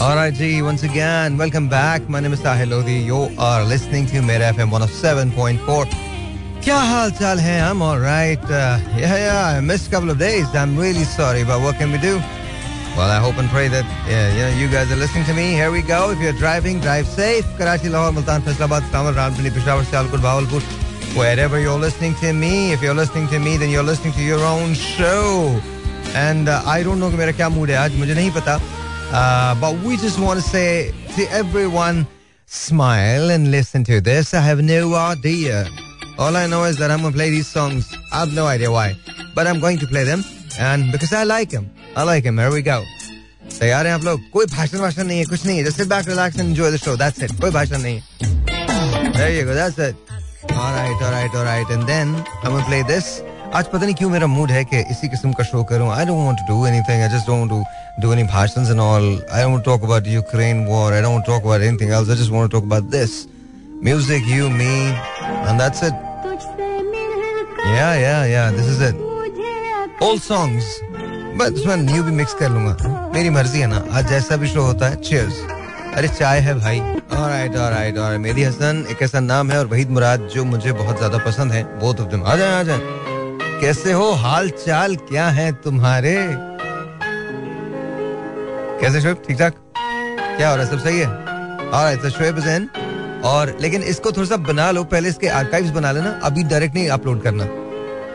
All right, G, once again, welcome back. My name is Sahil Lodi. You are listening to Mera FM 107.4. क्या हाल चाल है? I'm all right. Uh, yeah, yeah, I missed a couple of days. I'm really sorry, but what can we do? Well, I hope and pray that yeah, you, know, you guys are listening to me. Here we go. If you're driving, drive safe. Karachi, Lahore, Multan, Faisalabad, Islamabad, Rawalpindi, Peshawar, Sialkot, Bahawalpur. Wherever you're listening to me, if you're listening to me, then you're listening to your own show. And uh, I don't know कि मेरा क्या mood है आज मुझे नहीं पता uh, but we just want to say to everyone, smile and listen to this. I have no idea. All I know is that I'm going to play these songs. I have no idea why. But I'm going to play them. And because I like them. I like them. Here we go. तैयार हैं आप लोग कोई भाषण भाषण नहीं है कुछ नहीं है just back relax and enjoy the show that's it कोई भाषण नहीं है there you go that's it all right all right all right and then I'm आज पता नहीं क्यों मेरा मूड है कि इसी किस्म का शो करूँ। I don't want to do anything I just don't do do any भाषण and all I don't talk about Ukraine war I don't talk about anything else I just want to talk about this music you me and that's it yeah yeah yeah this is it old songs but इसमें new भी mix कर लूँगा। मेरी मर्ज़ी है ना। आज जैसा भी शो होता है चीयर्स अरे चाय है भाई। और आइट और आइट और मेरी हसन एक ऐसा नाम है और वहीद मुराद जो मुझे बहुत ज़्यादा पसंद है। बोथ ऑफ़ दिन आ जाए आ जाए। कैसे हो? हाल चाल क्या है तुम्हारे? कैसे शोएब? ठीक ठाक क्या हो रहा है? सब सही है? और शोएब इज़ इन और लेकिन इसको थोड़ा सा बना लो, पहले इसके आर्काइव्स बना लेना, अभी डायरेक्ट नहीं अपलोड करना।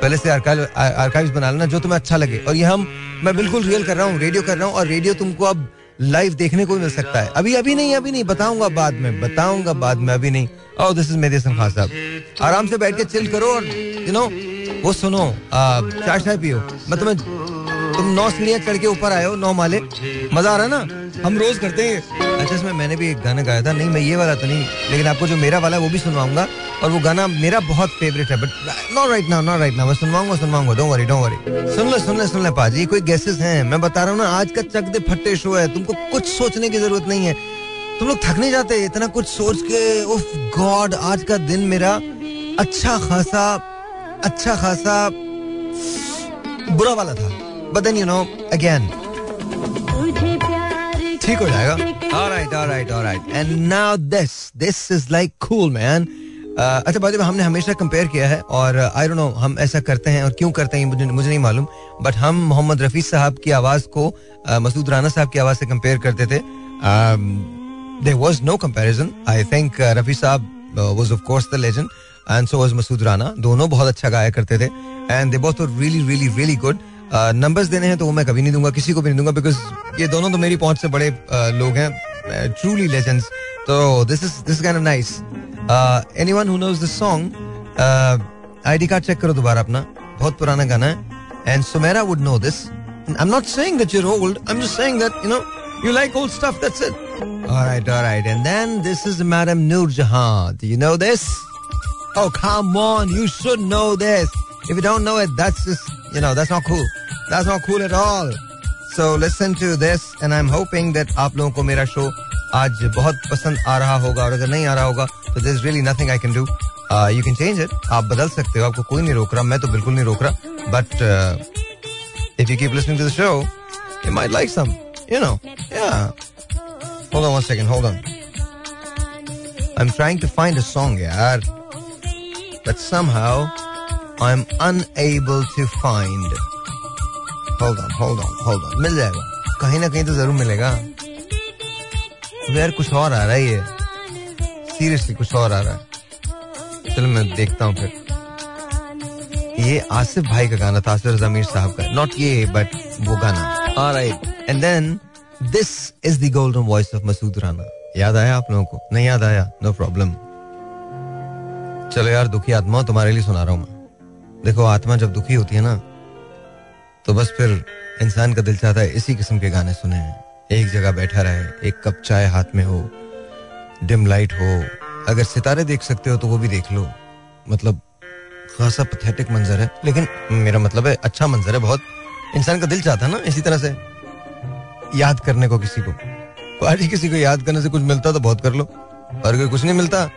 पहले से आर्काइव्स बना लेना, जो तुम्हें अच्छा लगे। और ये हम, मैं बिल्कुल रियल कर रहा हूँ रेडियो कर रहा हूँ, और रेडियो तुमको अब लाइव देखने को मिल सकता है। अभी अभी नहीं अभी नहीं, बताऊँगा बाद में, बताऊँगा बाद में, अभी नहीं। ओ दिस इज़ मेरे खान साहब। आराम से बैठ के चिल करो और यू नो वो सुनो चाय चाय पियो। मैं तुम्हें, तुम नौ सीढ़ियाँ चढ़ के ऊपर आए हो, नौ माले। मज़ा आ रहा है ना? हम रोज करते हैं। अच्छा इसमें मैंने भी एक गाना गाया था। नहीं, मैं ये वाला तो नहीं, लेकिन आपको जो मेरा वाला है, वो भी सुनवाऊँगा। और वो गाना मेरा बहुत फेवरेट है but not right now not right now मैं सुनवाऊँगा सुनवाऊँगा। डोंट वरी डोंट वरी सुन ले सुन ले सुन ले, पाजी। कोई गेसेस हैं? मैं बता रहा हूँ ना, आज का चक दे फट्टे शो है। तुमको कुछ सोचने की ज़रूरत नहीं है। तुम लोग थक नहीं जाते? इतना कुछ सोच के, उफ गॉड आज का दिन मेरा अच्छा खासा अच्छा खासा बुरा वाला था। But then you know again. ठीक हो जाएगा। all right all right all right. And now this. This is like cool man. Uh, अच्छा बात हमने हमेशा कंपेयर किया है और आई डोंट नो हम ऐसा करते हैं और क्यों करते हैं मुझे मुझे नहीं मालूम। बट हम मोहम्मद रफी साहब की आवाज़ को uh, मसूद राना साहब की आवाज़ से कंपेयर करते थे। There was no comparison I think Rafi sahab was of course the legend and so was Masood Rana दोनों बहुत अच्छा गाया करते थे। And they both really really really good numbers देने हैं तो वो मैं कभी नहीं दूँगा, किसी को भी नहीं दूँगा बिकॉज़ ये दोनों तो मेरी पहुँच से बड़े लोग हैं। ट्रूली लेजेंड्स तो this is this kind of nice anyone who knows this song ID card check करो दोबारा अपना। बहुत पुराना गाना है। And Sumera would know this I saying that you are old I am just saying that you know you like old stuff. That's it. All right all right. And then this is madam noor jahan. Do you know this? oh come on you should know this if you don't know it that's just you know that's not cool that's not cool at all so listen to this and i'm hoping that आप लोगों को मेरा show आज बहुत पसंद आ रहा होगा और अगर नहीं आ रहा होगा तो there's really nothing I can do uh, you can change it आप बदल सकते हो आपको कोई नहीं रोक रहा मैं तो बिल्कुल नहीं रोक रहा but uh, if you keep listening to the show you might like some you know yeah hold on one second hold on I'm trying to find a song yaar But somehow I'm unable to find. Hold on, hold on, hold on. मिल जाएगा। कहीं ना कहीं तो ज़रूर मिलेगा। यार कुछ और आ रहा है ये। सीरियसली कुछ और आ रहा है। चलो मैं देखता हूँ फिर। ये आसिफ भाई का गाना था आसिफ जमीर साहब का। नॉट ये बट वो गाना। Alright and then this is the golden voice of Masood Rana याद आया आप लोगों को? नहीं याद आया? नो प्रॉब्लम चलो यार, दुखी आत्मा तुम्हारे लिए सुना रहा हूँ देखो, आत्मा जब दुखी होती है ना तो बस फिर इंसान का दिल चाहता है इसी किस्म के गाने सुने। एक जगह बैठा रहे, एक कप चाय हाथ में हो, डिम लाइट हो। अगर सितारे देख सकते हो तो वो भी देख लो। मतलब खासा पथेटिक मंजर है। लेकिन मेरा मतलब है अच्छा मंजर है, बहुत। इंसान का दिल चाहता ना, इसी तरह से। याद करने को किसी को। पार्टी किसी को याद करने से कुछ मिलता तो बहुत कर लो। और अगर कुछ नहीं मिलता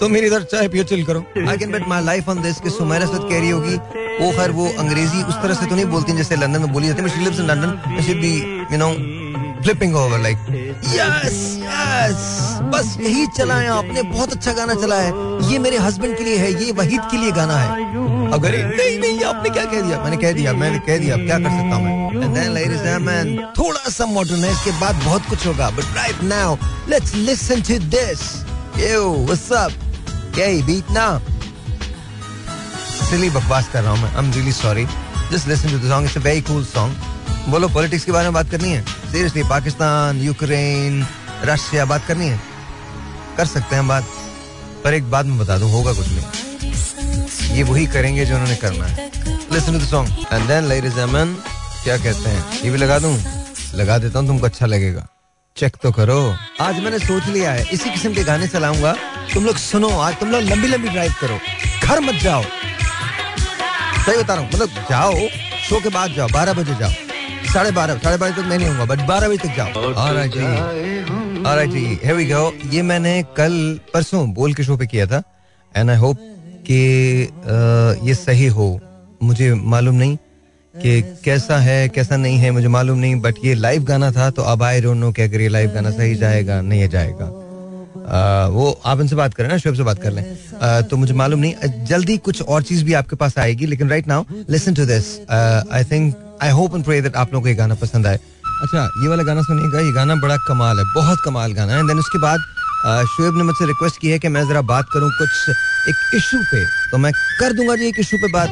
तो मेरी इधर चाय पियो चिल करो। I can bet my life on this कि सुमेरा सच कह रही होगी वो खैर वो अंग्रेज़ी उस तरह से तो नहीं बोलती जैसे लंदन में बोली जाती है she lives in London she be you know flipping over like yes yes बस यही चलाए आपने बहुत अच्छा गाना चलाया है। ये मेरे हस्बैंड के लिए है ये वहीद के लिए गाना है। अब अरे नहीं नहीं आपने क्या कह दिया? मैंने कह दिया मैंने कह दिया क्या कर सकता हूँ gentlemen, थोड़ा सा मॉडर्न है इसके बाद बहुत कुछ होगा but right now let's listen to this yo what's up ये बीट ना। सिली बकवास कर रहा हूँ मैं। I am really sorry just listen to the song it's a very cool song बोलो पॉलिटिक्स के बारे में बात करनी है? सीरियसली पाकिस्तान यूक्रेन रशिया बात करनी है? कर सकते हैं बात, पर एक बात मैं बता दूँ, होगा कुछ नहीं। ये वही करेंगे जो उन्होंने करना है। Listen to the song and then ladies gentleman क्या कहते हैं? ये भी लगा दूँ? लगा देता हूँ, तुमको अच्छा लगेगा। चेक तो करो। आज मैंने सोच लिया है इसी किस्म के गाने चलाऊँगा। तुम लोग सुनो आज तुम लोग लंबी लंबी ड्राइव करो। घर मत जाओ। सही बता रहा हूँ मतलब जाओ शो के बाद जाओ बारह बजे जाओ। साढ़े बारह साढ़े बारह तक मैं नहीं हूँ बट बारह बजे तक जाओ। Alright जी। go. ये मैंने कल परसों बोल के शो पे किया था एंड आई होप कि ये सही हो। मुझे मालूम नहीं। कि कैसा है कैसा नहीं है मुझे मालूम नहीं बट ये लाइव गाना था तो अब आई डोंट नो कि अगर ये लाइव गाना सही जाएगा नहीं जाएगा। आ, वो आप इनसे बात करें ना शुभ से बात कर लें। आ, तो मुझे मालूम नहीं जल्दी कुछ और चीज़ भी आपके पास आएगी लेकिन right now listen to this I think I hope and pray that आप लोगों को ये गाना पसंद आए। अच्छा ये वाला गाना सुनिएगा ये गाना बड़ा कमाल है बहुत कमाल गाना है। देन उसके बाद शुएब ने मुझसे रिक्वेस्ट की है कि मैं जरा बात करूँ कुछ एक इशू पे तो मैं कर दूँगा जी एक इशू पे बात।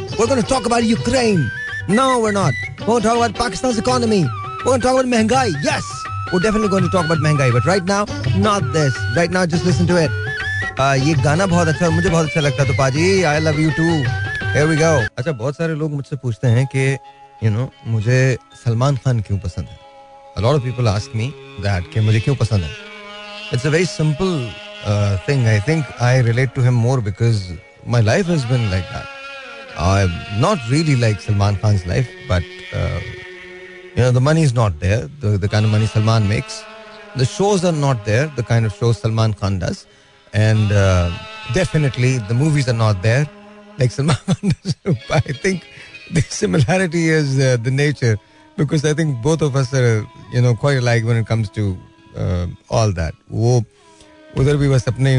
Talk about Ukraine no we're not we're going to talk about Pakistan's economy we're going to talk about महंगाई yes we're definitely going to talk about महंगाई but right now not this right now just listen to it आ, ये गाना बहुत अच्छा मुझे बहुत अच्छा लगता है तो पाजी I love you too here we go अच्छा बहुत सारे लोग मुझसे पूछते हैं कि यू नो मुझे सलमान खान क्यों पसंद है a lot of people ask me that कि मुझे क्यों पसंद है it's a very simple uh, thing I think I relate to him more because my life has been like that I'm not really like Salman Khan's life but uh, you know the money is not there the, the kind of money Salman makes the shows are not there the kind of shows Salman Khan does and uh, definitely the movies are not there like Salman Khan does I think the similarity is uh, the nature because I think both of us are you know quite alike when it comes to uh, all that वो उधर भी बस अपने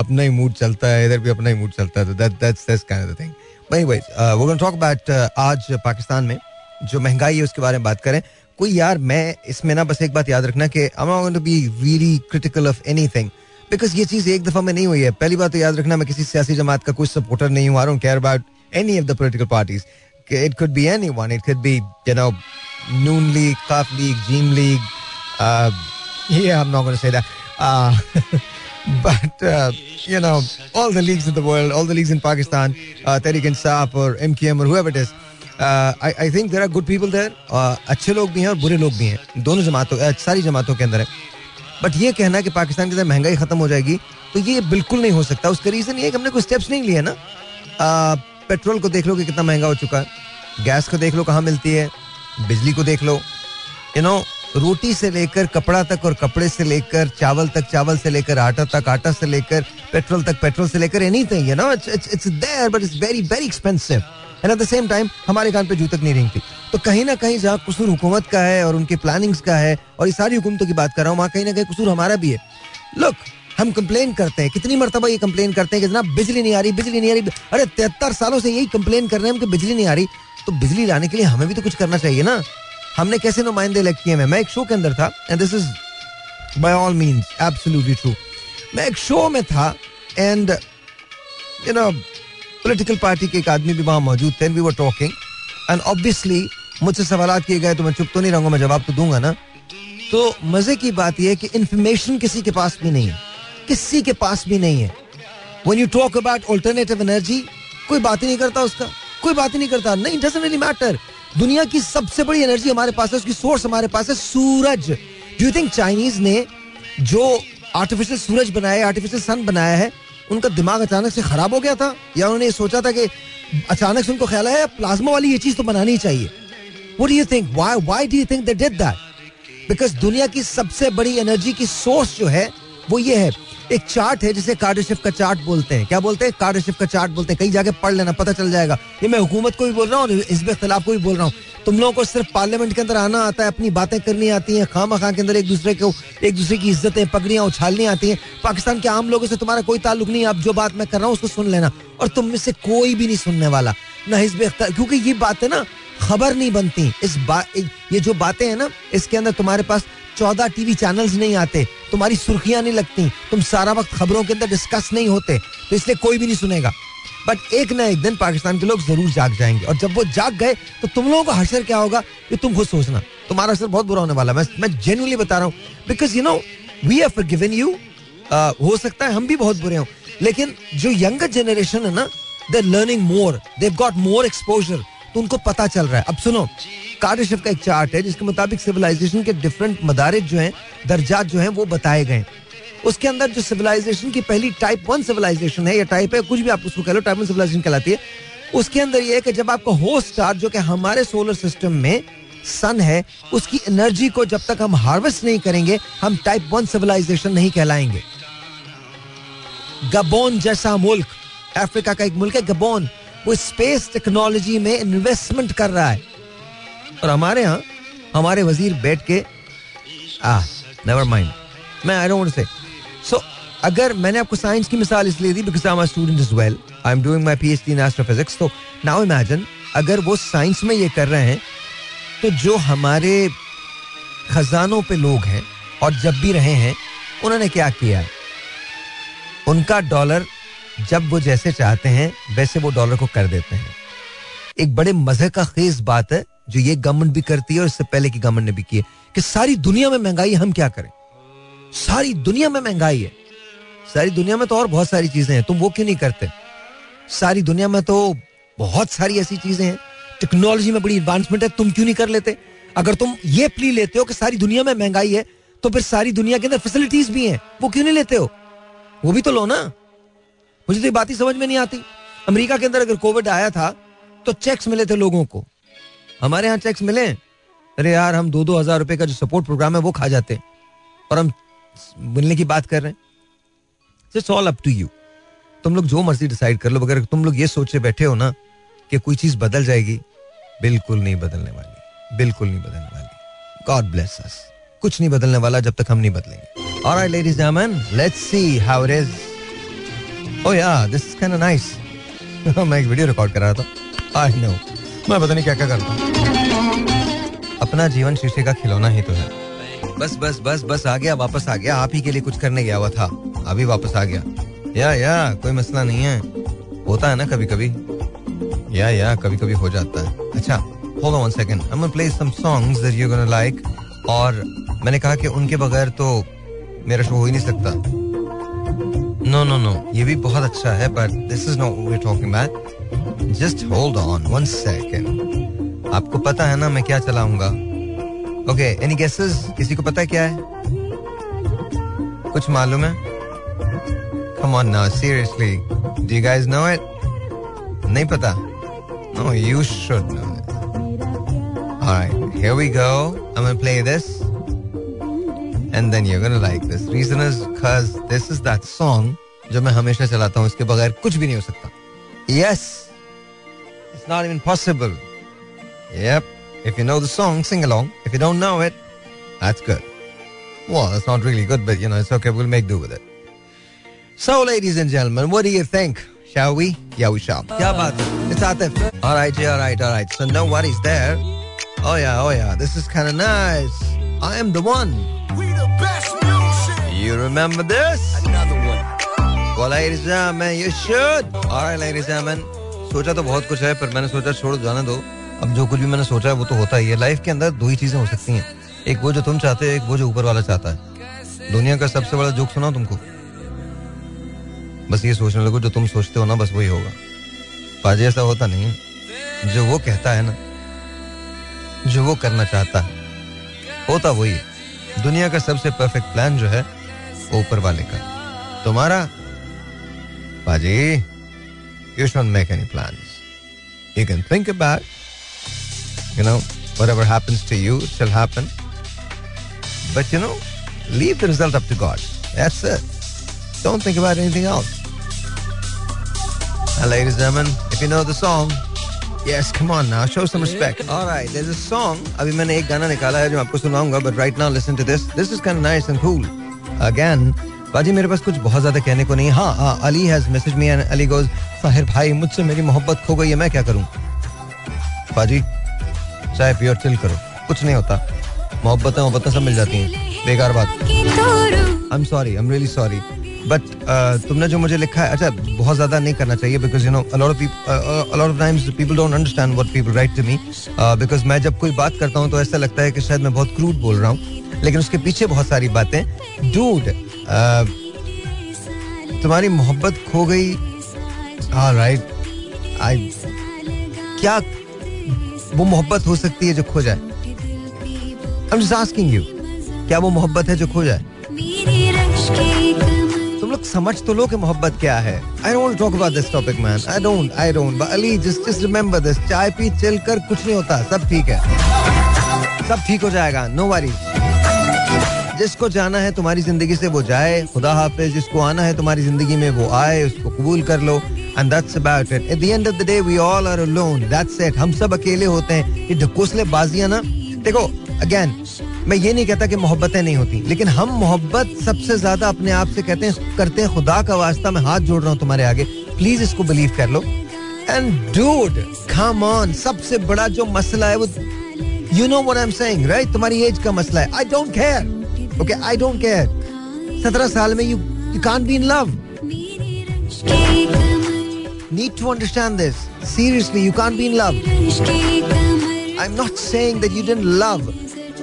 अपना ही mood चलता है इधर भी अपना ही मूड चलता है तो that that's that's kind of the thing but anyways we gonna talk about आज पाकिस्तान में जो महँगाई है उसके बारे में बात करें कोई यार मैं इसमें ना बस एक बात याद रखना कि I am be really critical of anything because ये चीज़ एक दफ़ा में नहीं हुई है पहली बात तो याद रखना मैं किसी सियासी जमात का कोई सपोर्टर नहीं हूँ I don't care about any of the political parties be anyone. It could be, you know, Noon League, Kaf League, Jeem League. Uh, yeah, I'm not going to say that. Uh, but, uh, you know, all the leagues in the world, all the leagues in Pakistan, uh, Tariq Insaf or MKM or whoever it is. Think there are good people there. Uh, अच्छे लोग भी हैं और बुरे लोग भी हैं। दोनों जमातों सारी जमातों के अंदर है। बट ये कहना कि पाकिस्तान के अंदर महँगाई खत्म हो जाएगी तो ये बिल्कुल नहीं हो सकता। उसका रीजन ये है कि हमने कोई स्टेप्स नहीं लिए ना। पेट्रोल को देख लो कि कितना महँगा हो चुका है। गैस को देख लो कहाँ मिलती है। बिजली को देख लो। यू नो रोटी से लेकर कपड़ा तक और कपड़े से लेकर, चावल तक, चावल से लेकर, आटा तक, आटा से लेकर, पेट्रोल तक, पेट्रोल से लेकर anything you know it's it's there but it's very very expensive and at the same time हमारे कान पे जू तक नहीं रेंगती। तो कहीं ना कहीं जहाँ कसूर हुकूमत का है और उनकी प्लानिंग्स का है और ये सारी हुकूमतों की बात कर रहा हूँ, वहाँ कहीं ना कहीं कसूर हमारा भी है। लुक हम कंप्लेन करते हैं। कितनी मरतबा ये कंप्लेन करते हैं कि जनाब बिजली नहीं आ रही, बिजली नहीं आ रही। अरे तिहत्तर सालों से यही कंप्लेन कर रहे हैं हम कि बिजली नहीं आ रही। तो बिजली लाने के लिए हमें भी तो कुछ करना चाहिए ना। हमने कैसे नुमाइंदे इलेक्ट किए हैं? मैं एक शो के अंदर था and this is by all means absolutely true मैं एक शो में था and you know political party के एक आदमी भी वहाँ मौजूद थे we were talking and obviously मुझसे सवाल किए गए तो मैं चुप तो नहीं रहूँगा, मैं जवाब तो दूँगा ना। तो मज़े की बात यह कि इंफॉर्मेशन किसी के पास भी नहीं है, किसी के पास भी नहीं है। When you talk about alternative energy कोई बात ही नहीं करता उसका। कोई बात ही नहीं करता। नहीं doesn't really matter दुनिया की सबसे बड़ी एनर्जी हमारे पास है, उसकी सोर्स हमारे पास है, सूरज। डू यू थिंक चाइनीज़ ने जो आर्टिफिशियल सूरज बनाया है आर्टिफिशियल सन बनाया है, उनका दिमाग अचानक से खराब हो गया था? या उन्होंने सोचा था कि अचानक से उनको ख्याल आया प्लाज्मा वाली ये चीज़ तो बनानी चाहिए? You think? Why why do you think they did that? Because दुनिया की सबसे बड़ी एनर्जी की सोर्स जो है, वो ये है एक चार्ट है जिसे कार्डशिफ का चार्ट बोलते हैं। क्या बोलते हैं? कार्डशिफ का चार्ट बोलते हैं। कहीं जाके पढ़ लेना, पता चल जाएगा। ये मैं हुकूमत को भी बोल रहा हूँ हिजब इख्तलाफ को भी बोल रहा हूँ। तुम लोगों को सिर्फ़ पार्लियामेंट के अंदर आना आता है, अपनी बातें करनी आती हैं, खामा खां के अंदर एक दूसरे को, एक दूसरे की इज्जतें, पगड़ियाँ उछालनी आती हैं। पाकिस्तान के आम लोगों से तुम्हारा कोई ताल्लुक नहीं अब जो बात मैं कर रहा हूँ, उसको सुन लेना। और तुम में से कोई भी नहीं सुनने वाला। ना हिजब क्योंकि ये बातें ना खबर नहीं बनती। इस ये जो बातें हैं ना, इसके अंदर तुम्हारे पास चौदह टीवी चैनल्स नहीं आते। तुम्हारी सुर्खियाँ नहीं लगती। तुम सारा वक्त खबरों के अंदर डिस्कस नहीं होते। तो इसलिए कोई भी नहीं सुनेगा। बट एक ना एक दिन पाकिस्तान के लोग ज़रूर जाग जाएँगे। और जब वो जाग गए तो तुम लोगों का हशर क्या होगा? ये तुम खुद सोचना। तुम्हारा असर बहुत बुरा होने वाला मैं मैं जेन्युइनली बता रहा हूँ। Because you know we have forgiven you हो सकता है हम भी बहुत बुरे हों। लेकिन जो यंगर जनरेशन है ना they learning more they got more exposure तो उनको पता चल रहा है। अब सुनो कार्डशिप का एक चार्ट है, जिसके मुताबिक सिविलाइजेशन के डिफरेंट मदारिज जो हैं, दर्जात जो हैं, वो बताए गए उसके अंदर जो सिविलाइजेशन की पहली टाइप वन सिविलाइजेशन है, या टाइप है, कुछ भी आप उसको कह लो टाइप वन सिविलाइजेशन कहलाती है, उसके अंदर ये है कि जब आपका होस्ट स्टार जो कि हमारे सोलर सिस्टम में सन है, उसकी एनर्जी को जब तक हम हार्वेस्ट नहीं करेंगे, हम टाइप वन सिविलाइजेशन नहीं कहलाएँगे। गबोन जैसा मुल्क अफ्रीका का एक मुल्क है गबोन वो स्पेस टेक्नोलॉजी में इन्वेस्टमेंट कर रहा है। और हमारे यहाँ, हमारे वज़ीर बैठ के, आ नेवर माइंड मैं आई डोंट से सो अगर मैंने आपको साइंस की मिसाल इसलिए दी because I am student is well I am doing my PhD in astrophysics तो नाउ इमेजिन अगर वो साइंस में ये कर रहे हैं तो जो हमारे खजानों पे लोग हैं, और जब भी रहे हैं, उन्होंने क्या किया है? उनका डॉलर जब वो जैसे चाहते हैं, वैसे वो डॉलर को कर देते हैं। एक बड़े मज़े का खेज बात है, जो ये गवर्नमेंट भी करती है और इससे पहले की गवर्नमेंट ने भी की है कि सारी दुनिया में महँगाई हम क्या करें? सारी दुनिया में महँगाई है। सारी दुनिया में तो और बहुत सारी चीज़ें हैं, तुम वो क्यों नहीं करते? सारी दुनिया में तो बहुत सारी ऐसी चीज़ें हैं। टेक्नोलॉजी में बड़ी एडवांसमेंट है, तुम क्यों नहीं कर लेते? अगर तुम ये प्ली लेते हो कि सारी दुनिया में महँगाई है तो फिर सारी दुनिया के अंदर फैसिलिटीज़ भी हैं, वो क्यों नहीं लेते हो? वो भी तो लो ना। मुझे तो ये बात ही समझ में नहीं आती। अमेरिका के अंदर अगर कोविड आया था तो चेक्स मिले थे लोगों को। हमारे यहाँ चेक्स मिले। अरे यार, हम दो दो हज़ार रुपए का जो सपोर्ट प्रोग्राम है, वो खा जाते। हैं और हम मिलने की बात कर रहे हैं। It's all up to you तुम लोग जो मर्ज़ी डिसाइड कर लो अगर तुम लोग ये सोचे बैठे हो ना कि कोई चीज़ बदल जाएगी। बिल्कुल नहीं बदलने वाली। बिल्कुल नहीं बदलने वाली। गॉड ब्लेस अस कुछ नहीं बदलने वाला जब तक हम नहीं बदलेंगे। Alright ladies let's see how it is oh yeah this is kind nice मैं एक वीडियो रिकॉर्ड कर रहा था। आई नो मैं पता नहीं क्या क्या करता अपना जीवन शीशे का खिलौना ही तो है। बस बस बस बस आ गया, वापस आ गया। आप ही के लिए कुछ करने गया हुआ था। अभी वापस आ गया। या या, कोई मसला नहीं है। होता है ना कभी कभी या या कभी कभी हो जाता है। अच्छा hold on second I play some songs that you gonna like और मैंने कहा कि उनके बगैर तो मेरा शो हो ही नहीं सकता। नो नो नो ये भी बहुत अच्छा है but this is not we talking about just hold on one second आपको पता है ना मैं क्या चलाऊँगा? ओके एनी गेसेस किसी को पता है क्या है? कुछ मालूम है? Come on now seriously do you guys know it नहीं पता? No you should know Alright, here we go. I'm gonna play this. And then you're gonna like this. Reason is because this is that song जो मैं हमेशा चलाता हूँ इसके बगैर कुछ भी नहीं हो सकता yes it's not even possible Yep. If you know the song, sing along. If you don't know it, that's good. Well, that's not really good, but you know, it's okay. We'll make do with it. So, ladies and gentlemen, what do you think? Shall we? Yeah, we shall. क्या बात है? It's Atif. All right, yeah, all right, all right. So no worries there. Oh yeah, oh yeah. This is kind of nice. I am the one. We the best music. You remember this? Another सोचा तो बहुत कुछ है, पर मैंने सोचा, छोड़, जाने दो। अब जो कुछ भी मैंने सोचा है, वो तो होता ही है। लाइफ के अंदर दो ही चीज़ें हो सकती हैं। एक वो जो तुम चाहते हो, एक वो जो ऊपर वाला चाहता है। दुनिया का सबसे बड़ा जोक सुना तुमको। बस ये सोचने लगो, जो तुम सोचते हो ना, बस वही होगा। पाजी ऐसा होता नहीं है। जो वो कहता है ना, जो वो करना चाहता है, होता वही दुनिया का सबसे परफेक्ट प्लान जो है ऊपर वाले का। तुम्हारा Baji, you shouldn't make any plans. You can think about, you know, whatever happens to you shall happen. But you know, leave the result up to God. That's it. Don't think about anything else. And ladies and gentlemen, if you know the song, Yes, come on now, show some respect. All right, there's a song. अभी मैंने एक गाना निकाला है जो आपको सुनाऊंगा, but right now listen to this. This is kind of nice and cool. Again, बाजी, मेरे पास कुछ बहुत ज़्यादा कहने को नहीं है। हाँ हाँ Ali has message me and Ali goes Sahir भाई, मुझसे मेरी मोहब्बत खो गई है, मैं क्या करूँ? बाजी चाय पियो चिल करो। कुछ नहीं होता। मोहब्बतें मोहब्बतें सब मिल जाती हैं। बेकार बात। I am sorry I am really sorry but तुमने जो मुझे लिखा है अच्छा बहुत ज़्यादा नहीं करना चाहिए because you know a lot of of times people don't understand what people write to me because मैं जब कोई बात करता हूँ तो ऐसा लगता है कि शायद मैं बहुत क्रूड बोल रहा हूँ। लेकिन उसके पीछे बहुत सारी बातें। डूड uh, तुम्हारी मोहब्बत खो गई। हाँ राइट आई क्या वो मोहब्बत हो सकती है जो खो जाए? I'm just asking you, क्या वो मोहब्बत है जो खो जाए? तुम लोग समझ तो लो कि मोहब्बत क्या है। I don't talk about this topic man I don't I don't Ali just just remember this चाय पी चिल कर कुछ नहीं होता। सब ठीक है। सब ठीक हो जाएगा। नो वरी जिसको जाना है तुम्हारी ज़िंदगी से वो जाए, खुदा हाफिज, जिसको आना है तुम्हारी ज़िंदगी में वो आए, उसको कबूल कर लो। And about it at the end of the day we all are alone that's it हम सब अकेले होते हैं। ये ढकोसले बाजियाँ ना, देखो अगेन मैं ये नहीं कहता कि मोहब्बतें नहीं होती, लेकिन हम मोहब्बत सबसे ज़्यादा अपने आप से कहते हैं, करते हैं, खुदा का वास्ता, मैं हाथ जोड़ रहा हूँ तुम्हारे आगे। प्लीज़ इसको बिलीव कर लो। एंड डूड कम ऑन सबसे बड़ा जो मसला है वो you know what I am saying right तुम्हारी एज का मसला है। I don't care okay I don't care सत्रह साल में you you can't be in love need to understand this. Seriously, you can't be in love. I'm not saying that you didn't love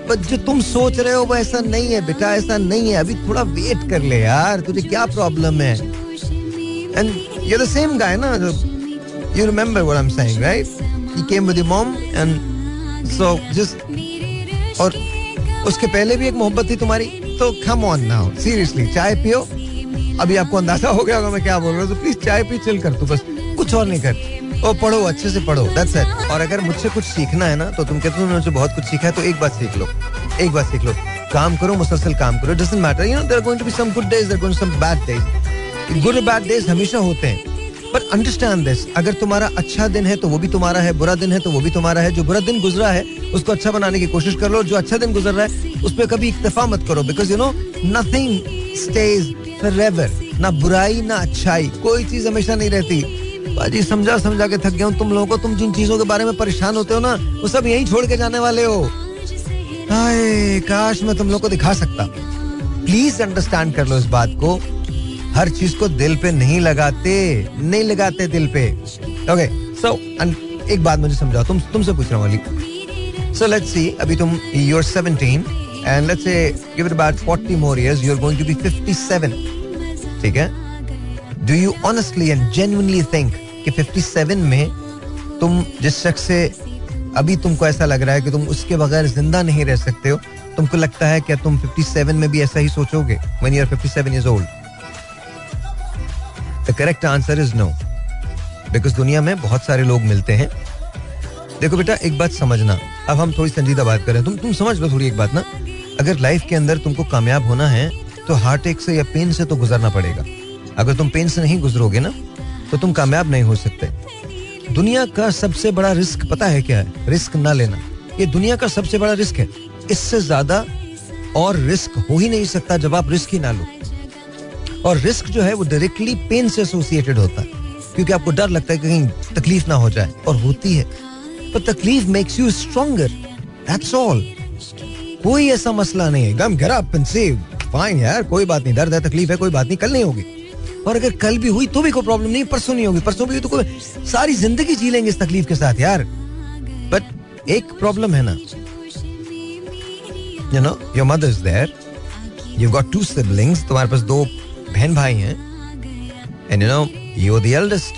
but जो तुम सोच रहे हो वो ऐसा नहीं है बेटा ऐसा नहीं है अभी थोड़ा वेट कर ले यार तुझे क्या प्रॉब्लम है and you the same guy ना you remember what I am saying right he came with your mom and so just और उसके पहले भी एक मोहब्बत थी तुम्हारी? तो कम ऑन नाउ सीरियसली चाय पियो। अभी आपको अंदाज़ा हो गया होगा मैं क्या बोल रहा हूँ तो प्लीज़ चाय पी चिल कर तू, बस कुछ और नहीं कर। और पढ़ो, अच्छे से पढ़ो दैट्स इट और अगर मुझसे कुछ सीखना है ना तो तुम कहते हो मुझसे बहुत कुछ सीखा है तो एक बात सीख लो, एक बात सीख लो। काम करो, मुसलसल काम करो doesn't matter you know they're going to be some good days they're going some bad days good और बैड डेज़ हमेशा होते हैं। बट अंडरस्टैंड दिस अगर तुम्हारा अच्छा दिन है तो वो भी तुम्हारा है, बुरा दिन है तो वो भी तुम्हारा है, जो बुरा दिन गुजरा है, उसको अच्छा बनाने की कोशिश कर लो, जो अच्छा दिन गुजर रहा है, उस पर कभी इक्तफा मत करो because you know nothing stays forever ना बुराई, ना अच्छाई, कोई चीज़ हमेशा नहीं रहती। बाजी, समझा समझा के थक गया हूँ, तुम लोगों को, तुम जिन चीज़ों के बारे में परेशान होते हो ना, वो सब यही छोड़ के जाने वाले हो। हाय, काश मैं तुम लोग को दिखा सकता। प्लीज़ अंडरस्टैंड कर लो इस बात को। हर चीज़ को दिल पे नहीं लगाते नहीं लगाते दिल पे। ओके सो एक बात मुझे समझाओ, तुम, तुमसे पूछ रहा हूँ, अली। सो लेट्स सी अभी तुम you are 17 and let's say give it about 40 more years you are going to be 57 ठीक है? Do you honestly and genuinely think कि 57 में तुम, जिस शख्स से अभी तुमको ऐसा लग रहा है कि तुम उसके बगैर ज़िंदा नहीं रह सकते हो, तुमको लगता है क्या तुम 57 में भी ऐसा ही सोचोगे when you are 57 years old the correct answer is no because दुनिया में बहुत सारे लोग मिलते हैं। देखो बेटा, एक बात समझना। अब हम थोड़ी संजीदा बात करें। तुम तुम समझ लो थोड़ी एक बात ना। अगर लाइफ के अंदर तुमको कामयाब होना है तो हार्ट एक से या पेन से तो गुजरना पड़ेगा। अगर तुम पेन से नहीं गुजरोगे ना तो तुम कामयाब नहीं हो सकते। दुनिया का सबसे बड़ा रिस्क पता है क्या है? रिस्क ना लेना। ये दुनिया का सबसे बड़ा रिस्क है। इससे ज़्यादा और रिस्क हो ही नहीं सकता जब आप रिस्क ही ना लो। और रिस्क जो है वो डायरेक्टली पेन से एसोसिएटेड होता है, क्योंकि आपको डर लगता है कहीं तकलीफ़ ना हो जाए, और होती है। पर तकलीफ़ makes you stronger that's all कोई ऐसा मसला नहीं है। गम get up and save fine यार, कोई बात नहीं, दर्द है, तकलीफ़ है, कोई बात नहीं, कल नहीं होगी। और अगर कल भी हुई तो भी कोई प्रॉब्लम नहीं, परसों नहीं होगी। परसों भी हुई तो कोई सारी ज़िंदगी जी लेंगे इस तकलीफ़ के साथ यार। बट एक प्रॉब्लम है ना। You know your mother is there you got two siblings तुम्हारे पास दो बहन भाई हैं। And you know you the eldest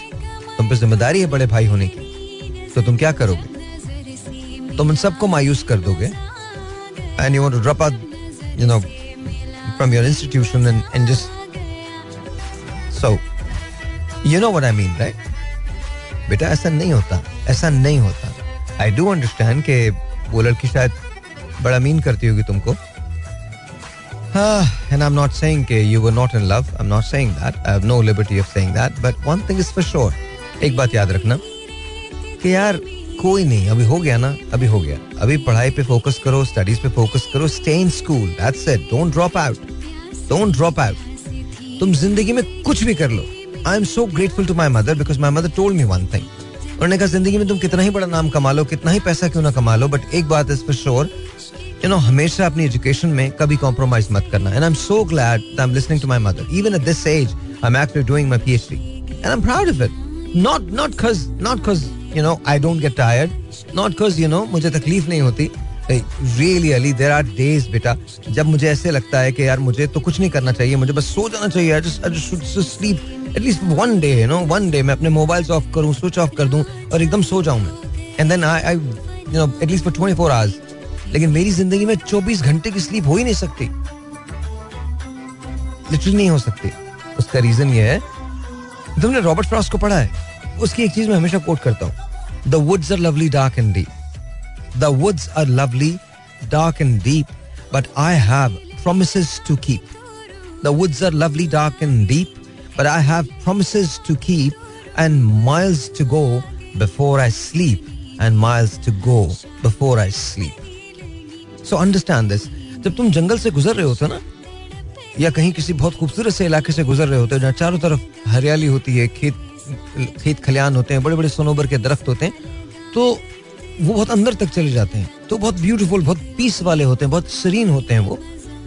तुम पे ज़िम्मेदारी है बड़े भाई होने की। तो तुम क्या करोगे? तुम उन सबको मायूस कर दोगे? And you want to drop out you know from your institution and and just so you know what I mean right बेटा, ऐसा नहीं होता। ऐसा नहीं होता। आई डू अंडरस्टैंड कि वो लड़की शायद बड़ा मीन करती होगी तुमको। And I'm not saying कि you were not in love. I'm not saying that. I have no liberty of saying that. But one thing is for sure. एक बात याद रखना कि यार कोई नहीं अभी हो गया ना अभी हो गया अभी पढ़ाई पे फोकस करो स्टडीज़ पे फोकस करो stay in school that's it don't drop out don't drop out तुम ज़िंदगी में कुछ भी कर लो। I am so grateful to my mother because my mother told me one thing उन्होंने कहा, ज़िंदगी में तुम कितना ही बड़ा नाम कमा लो, कितना ही पैसा क्यों ना कमा लो बट एक बात is for sure you know हमेशा अपनी एजुकेशन में कभी कॉम्प्रोमाइज मत करना। And I am so glad I am listening to my mother even at this age I am actually doing my PhD and I am proud of it not not cause not cause you know I don't get tired not cause you know मुझे तकलीफ़ नहीं होती। Really अली there are days बेटा, जब मुझे ऐसे लगता है कि यार, मुझे तो कुछ नहीं करना चाहिए। मुझे बस सो जाना चाहिए। Sleep at least one day you know one day मैं अपने मोबाइल ऑफ़ करूँ स्विच ऑफ़ कर दूँ और एकदम सो जाऊँ मैं। And then I I you know at least for 24 hours लेकिन मेरी ज़िंदगी में 24 घंटे की स्लीप हो ही नहीं सकती। लिटरली नहीं हो सकती। उसका रीजन यह है, तुमने रॉबर्ट फ्रॉस को पढ़ा है, उसकी एक चीज़ में हमेशा कोट करता हूँ the woods are lovely dark and deep the woods are lovely dark and deep but I have promises to keep the woods are lovely dark and deep but I have promises to keep and miles to go before I sleep and miles to go before I sleep So understand this. जब तुम जंगल से गुजर रहे होते हो ना, या कहीं किसी बहुत खूबसूरत से इलाके से गुजर रहे होते हो, जहाँ चारों तरफ़ हरियाली होती है, खेत खेत खलियान होते हैं बड़े बड़े सोनोबर के दरख्त होते हैं तो वो बहुत अंदर तक चले जाते हैं। तो बहुत ब्यूटीफुल बहुत पीस वाले होते हैं, बहुत सरीन होते हैं वो।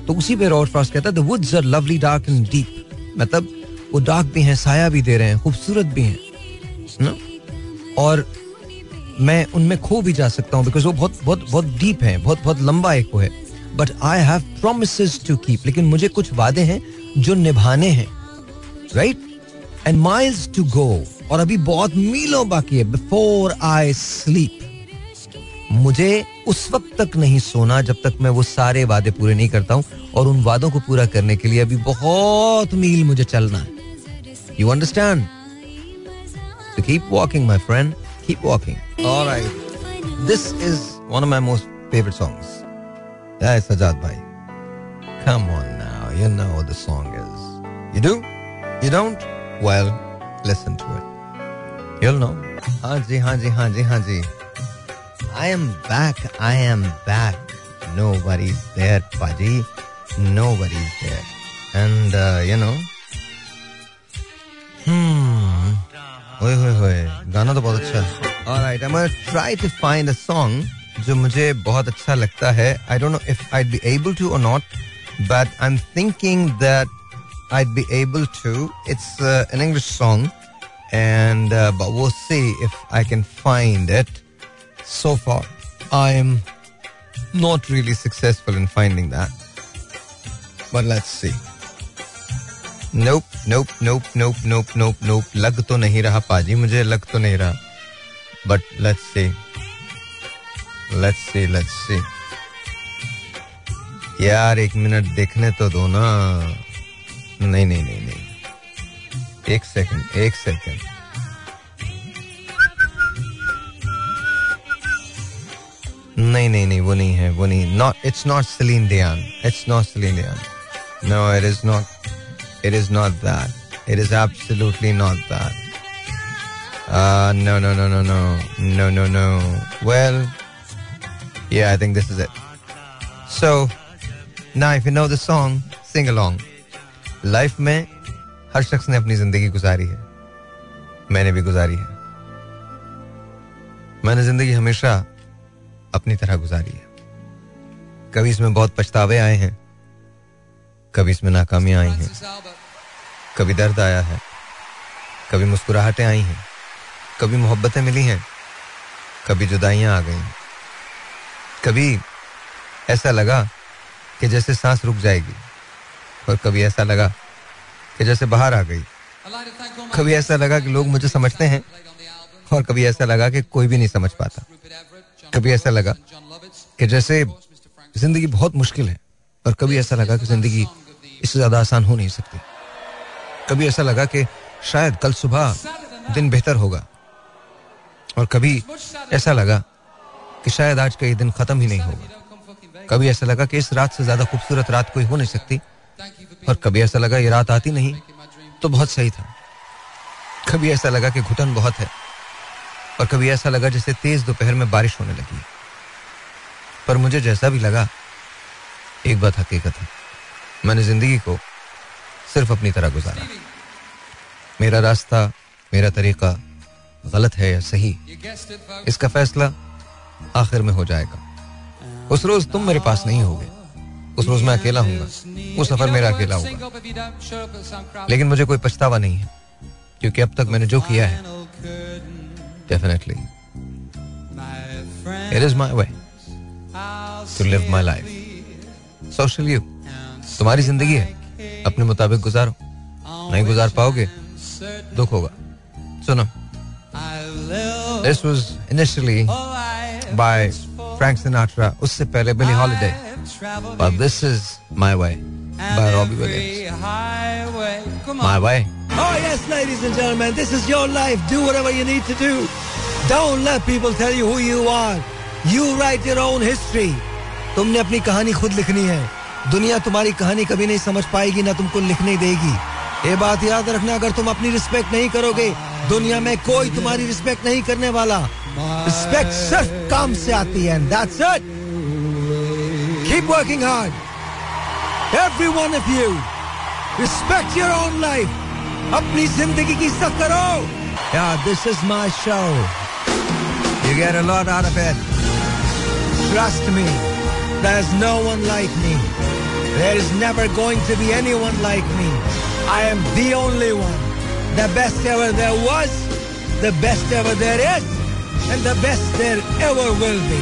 तो उसी पे रॉड फ्रॉस्ट कहता है the woods are lovely dark and deep मतलब वो डार्क भी हैं, साया भी दे रहे हैं, खूबसूरत भी हैं ना? और मैं उनमें खो भी जा सकता हूँ बिकॉज़ वो बहुत बहुत बहुत डीप है बहुत बहुत लंबा एक वो है। But I have promise to keep लेकिन मुझे कुछ वादे हैं जो निभाने हैं right and miles to go और अभी बहुत मीलों बाकी है। बिफोर आई स्लीप मुझे उस वक्त तक नहीं सोना जब तक मैं वो सारे वादे पूरे नहीं करता हूँ और उन वादों को पूरा करने के लिए अभी बहुत मील मुझे चलना है। You understand keep walking, my friend. Keep walking. All right. This is one of my most favorite songs. Yeah, Sajad Bhai. Come on now. You know what the song is. You do? You don't? Well, listen to it. You'll know. haan ji, haan ji, haan ji, haan ji. I am back. I am back. Nobody's there, Paji. Nobody's there. And, uh, you know, hmm. ओए होए होए गाना तो बहुत अच्छा है Alright, I'm gonna try to find a song जो मुझे बहुत अच्छा लगता है I don't know if I'd be able to or not but I'm thinking that I'd be able to it's uh, an English song and uh, but we'll see if I can find it so far, I am not really successful in finding that. But let's see. Nope, nope, nope, nope, nope, nope, nope. लग तो नहीं रहा पाजी मुझे लग तो नहीं रहा but let's see. Let's see, let's see. यार एक मिनट देखने तो दो ना नहीं नहीं नहीं नहीं एक सेकंड एक सेकंड नहीं नहीं नहीं वो नहीं है वो नहीं not it's not Celine Dion it's not Celine Dion no it is not it is not that it is absolutely not that no no no no no no no no well yeah I think this is it so ना if you know the song sing along life में हर शख्स ने अपनी ज़िंदगी गुजारी है। मैंने भी गुजारी है। मैंने ज़िंदगी हमेशा अपनी तरह गुजारी है। कभी इसमें बहुत पछतावे आए हैं। कभी इसमें नाकामियाँ आई हैं। कभी दर्द आया है। कभी मुस्कुराहटें आई हैं। कभी मोहब्बतें मिली हैं। कभी जुदाइयाँ आ गई। कभी ऐसा लगा कि जैसे सांस रुक जाएगी और कभी ऐसा लगा कि जैसे बाहर आ गई। कभी ऐसा लगा कि लोग मुझे समझते हैं और कभी ऐसा लगा कि कोई भी नहीं समझ पाता। कभी ऐसा लगा कि जैसे ज़िंदगी बहुत मुश्किल है और कभी ऐसा लगा कि ज़िंदगी इससे ज़्यादा आसान हो नहीं सकती। कभी ऐसा लगा कि शायद कल सुबह दिन बेहतर होगा। और कभी ऐसा लगा कि शायद आज का ये दिन खत्म ही नहीं होगा। कभी ऐसा लगा कि इस रात से ज़्यादा खूबसूरत रात कोई हो नहीं सकती। और कभी ऐसा लगा ये रात आती नहीं तो बहुत सही था। कभी ऐसा लगा कि घुटन बहुत है। और कभी ऐसा लगा जैसे तेज दोपहर में बारिश होने लगी। पर मुझे जैसा भी लगा, एक बात हकीकत है। मैंने ज़िंदगी को सिर्फ़ अपनी तरह गुजारा। मेरा रास्ता, मेरा तरीका गलत है या सही, इसका फैसला आखिर में हो जाएगा। उस रोज तुम मेरे पास नहीं होगे। उस रोज मैं अकेला हूँगा वो सफ़र मेरा अकेला होगा। लेकिन मुझे कोई पछतावा नहीं है, क्योंकि अब तक मैंने जो किया है definitely it is my way to live my life social you तुम्हारी ज़िंदगी है अपने मुताबिक गुजारो नहीं गुजार पाओगे दुख होगा सुनो This was initially by Frank Sinatra उससे पहले Billie Holiday But this is My Way by Robbie Williams. My Way. Oh, yes, ladies and gentlemen, this is your life. Do whatever you need to do. Don't let people tell you who you are. You write your own history. तुमने अपनी कहानी खुद लिखनी है दुनिया तुम्हारी कहानी कभी नहीं समझ पाएगी ना तुमको लिखने देगी ये बात याद रखना अगर तुम अपनी रिस्पेक्ट नहीं करोगे दुनिया में कोई तुम्हारी रिस्पेक्ट नहीं करने वाला रिस्पेक्ट सिर्फ़ काम से आती है that's it keep working hard every one of you respect your own life अपनी ज़िंदगी की इज़्ज़त करो this is my show. You get a lot out of it. Trust me, there's no one like me. There is never going to be anyone like me. I am the only one. The best ever there was, the best ever there is, and the best there ever will be.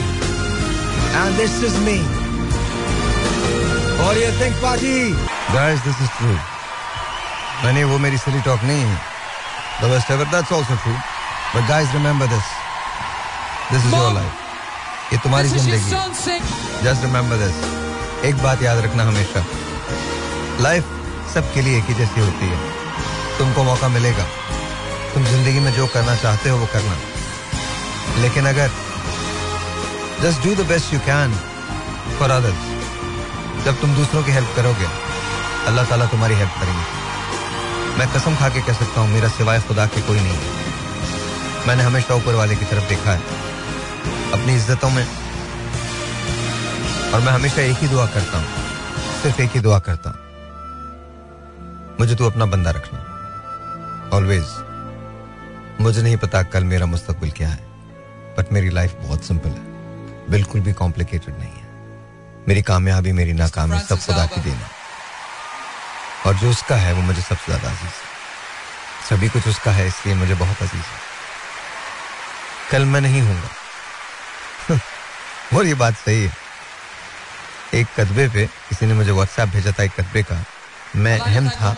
And this is me. What do you think, Paji? Guys, this is true. मैंने वो मेरी silly talk नहीं है. The best ever, that's also true. But guys, remember this. This is your life. ये तुम्हारी जिंदगी है. Just remember this. एक बात याद रखना हमेशा. लाइफ सबके लिए एक ही जैसी होती है. तुमको मौका मिलेगा. तुम ज़िंदगी में जो करना चाहते हो वो करना. लेकिन अगर just do the best you can for others जब तुम दूसरों की हेल्प करोगे, अल्लाह ताला तुम्हारी हेल्प करेंगे मैं कसम खा के कह सकता हूँ, मेरा सिवाय खुदा के कोई नहीं मैंने हमेशा ऊपर वाले की तरफ़ देखा है अपनी इज्जतों में और मैं हमेशा एक ही दुआ करता हूँ सिर्फ़ एक ही दुआ करता हूँ। मुझे तू अपना बंदा रखना। ऑलवेज मुझे नहीं पता कल मेरा मुस्तकबिल क्या है बट मेरी लाइफ बहुत सिंपल है। बिल्कुल भी कॉम्प्लिकेटेड नहीं है। मेरी कामयाबी मेरी नाकामी सब खुदा की देना और जो उसका है वो मुझे सबसे ज़्यादा अज़ीज़ है। सभी कुछ उसका है इसलिए मुझे बहुत अज़ीज़ है। कल मैं नहीं हूँगा और ये बात सही है। एक कदबे पे किसी ने मुझे व्हाट्सएप भेजा था एक कदबे का। मैं अहम था।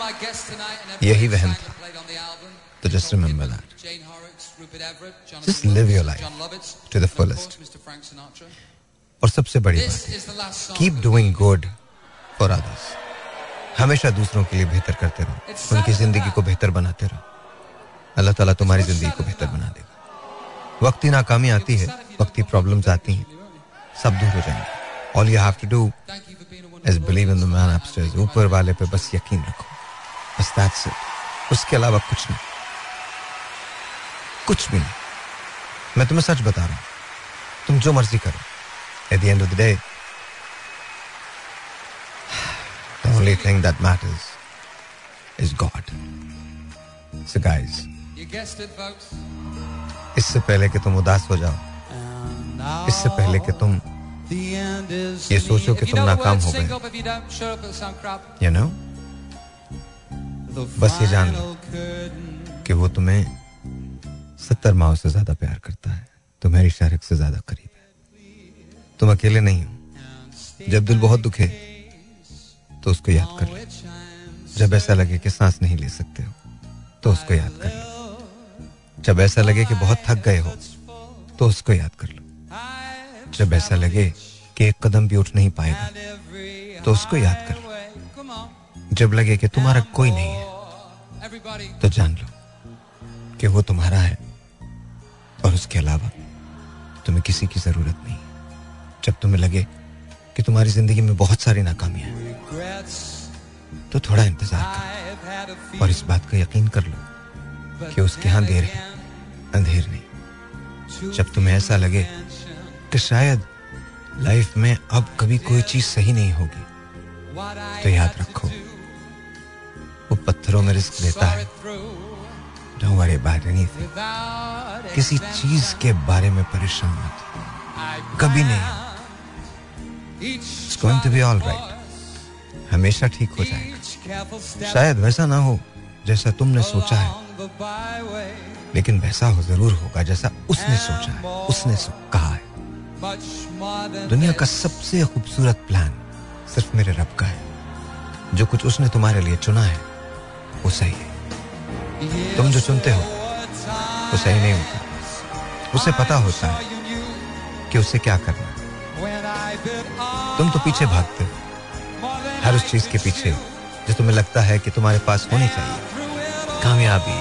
यही वहम था। तो just remember that just live your life to the fullest और सबसे बड़ी बात keep doing good for others हमेशा दूसरों के लिए बेहतर करते रहो। उनकी ज़िंदगी को बेहतर बनाते रहो। अल्लाह ताला तुम्हारी ज़िंदगी को बेहतर बना देगा। वक्ती नाकामी आती है। वक्ती प्रॉब्लम्स आती हैं। सब दूर हो जाएँगे। All you have to do is believe in the man upstairs ऊपर वाले पे बस यकीन रखो बस दैट्स इट उसके अलावा कुछ नहीं कुछ भी नहीं मैं तुम्हें सच बता रहा हूँ तुम जो मर्ज़ी करो at the end of the day, the only thing that matters is God. So guys, इससे पहले कि तुम उदास हो जाओ इससे पहले कि तुम ये सोचो कि तुम नाकाम हो गए। यू नो बस ये जान लो कि वो तुम्हें सत्तर माह से ज़्यादा प्यार करता है। तुम्हारी शारिक से ज़्यादा करीब है। तुम अकेले नहीं हो। जब दिल बहुत दुखे तो उसको याद कर लो। जब ऐसा लगे कि सांस नहीं ले सकते हो तो उसको याद कर लो। जब ऐसा लगे कि बहुत थक गए हो तो उसको याद कर लो। जब ऐसा लगे कि एक कदम भी उठ नहीं पाएगा तो उसको याद कर जब लगे कि तुम्हारा कोई नहीं है तो जान लो कि वो तुम्हारा है और उसके अलावा तुम्हें किसी की ज़रूरत नहीं। जब तुम्हें लगे कि तुम्हारी ज़िंदगी में बहुत सारी नाकामियाँ तो थोड़ा इंतज़ार करो और इस बात का यकीन कर लो कि उसके यहाँ देर है, अंधेर नहीं। जब तुम्हें ऐसा लगे कि शायद लाइफ में अब कभी कोई चीज़ सही नहीं होगी। तो याद रखो, वो पत्थरों में रिस्क देता है। About anything. किसी चीज़ के बारे में परेशान मत। कभी नहीं। To be all right. हमेशा ठीक हो जाएगा। शायद वैसा ना हो जैसा तुमने सोचा है। लेकिन वैसा हो, ज़रूर होगा जैसा उसने सोचा है। उसने कहा दुनिया का सबसे खूबसूरत प्लान सिर्फ़ मेरे रब का है। जो कुछ उसने तुम्हारे लिए चुना है, वो सही है। तुम जो चुनते हो, वो सही नहीं होता। उसे पता होता है कि उसे क्या करना तुम तो पीछे भागते हो। हर उस चीज़ के पीछे जो तुम्हें लगता है कि तुम्हारे पास होनी चाहिए। कामयाबी,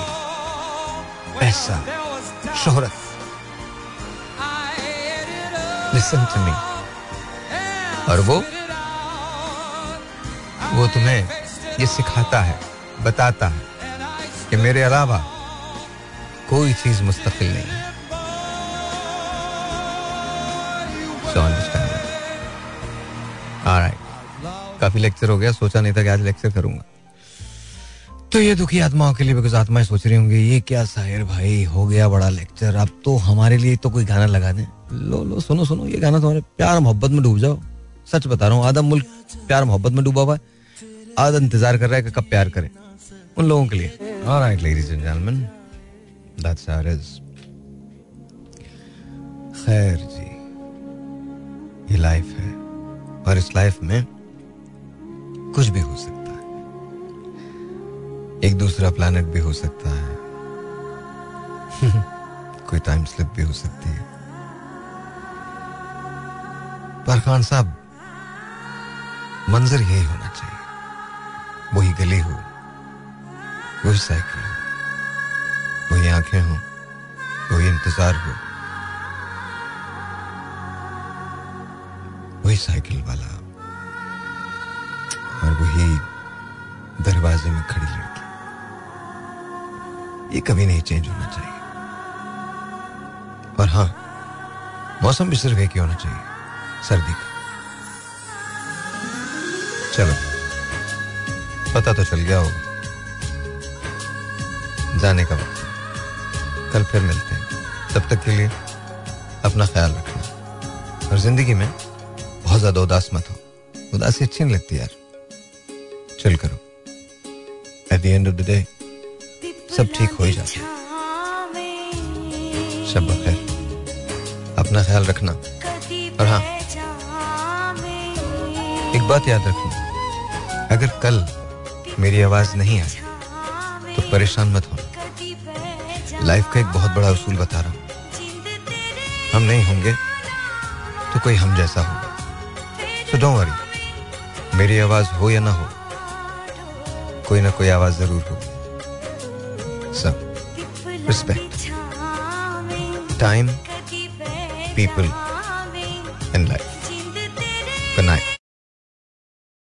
पैसा, शोहरत। लिसन टू मी और वो वो तुम्हें ये सिखाता है, बताता है कि मेरे अलावा कोई चीज़ मुस्तकिल नहीं है. काफ़ी लेक्चर हो गया, सोचा नहीं था कि आज लेक्चर करूँगा। तो ये दुखी आत्माओं के लिए बिकॉज़ आत्माएँ सोच रही होंगी, ये क्या साहिर भाई, हो गया बड़ा लेक्चर अब तो हमारे लिए तो कोई गाना लगा दें। लो लो, सुनो सुनो, ये गाना तुम्हारे प्यार मोहब्बत में डूब जाओ। सच बता रहा हूँ, आधा मुल्क प्यार मोहब्बत में डूबा हुआ है, आधा इंतज़ार कर रहा है कि कब प्यार करे, उन लोगों के लिए. खैर जी, ये लाइफ है, और इस लाइफ में कुछ भी हो सकता एक दूसरा प्लानट भी हो सकता है। कोई टाइम स्लिप भी हो सकती है। पर खान साहब मंजर यही होना चाहिए। वही गली हो वही साइकिल हो वही आँखें हो वही इंतज़ार हो वही साइकिल वाला और वही दरवाजे में खड़ी लड़की। ये कभी नहीं चेंज होना चाहिए। और हाँ मौसम भी सिर्फ़ एक ही होना चाहिए, सर्दी का। चलो, पता तो चल गया होगा। जाने का वक्त। कल फिर मिलते हैं। तब तक के लिए अपना ख्याल रखना। और ज़िंदगी में बहुत ज़्यादा उदास मत हो। उदासी अच्छी नहीं लगती यार। चल करो। At the end of the day सब ठीक हो ही जाता शब बखैर। अपना ख्याल रखना। और हाँ एक बात याद रखना। अगर कल मेरी आवाज़ नहीं आई तो परेशान मत होना। लाइफ का एक बहुत बड़ा उसूल बता रहा हूँ। हम नहीं होंगे तो कोई हम जैसा होगा। सो डोंट वरी मेरी आवाज़ हो या ना हो, कोई ना कोई आवाज़ ज़रूर होगी। सब respect time people and life good night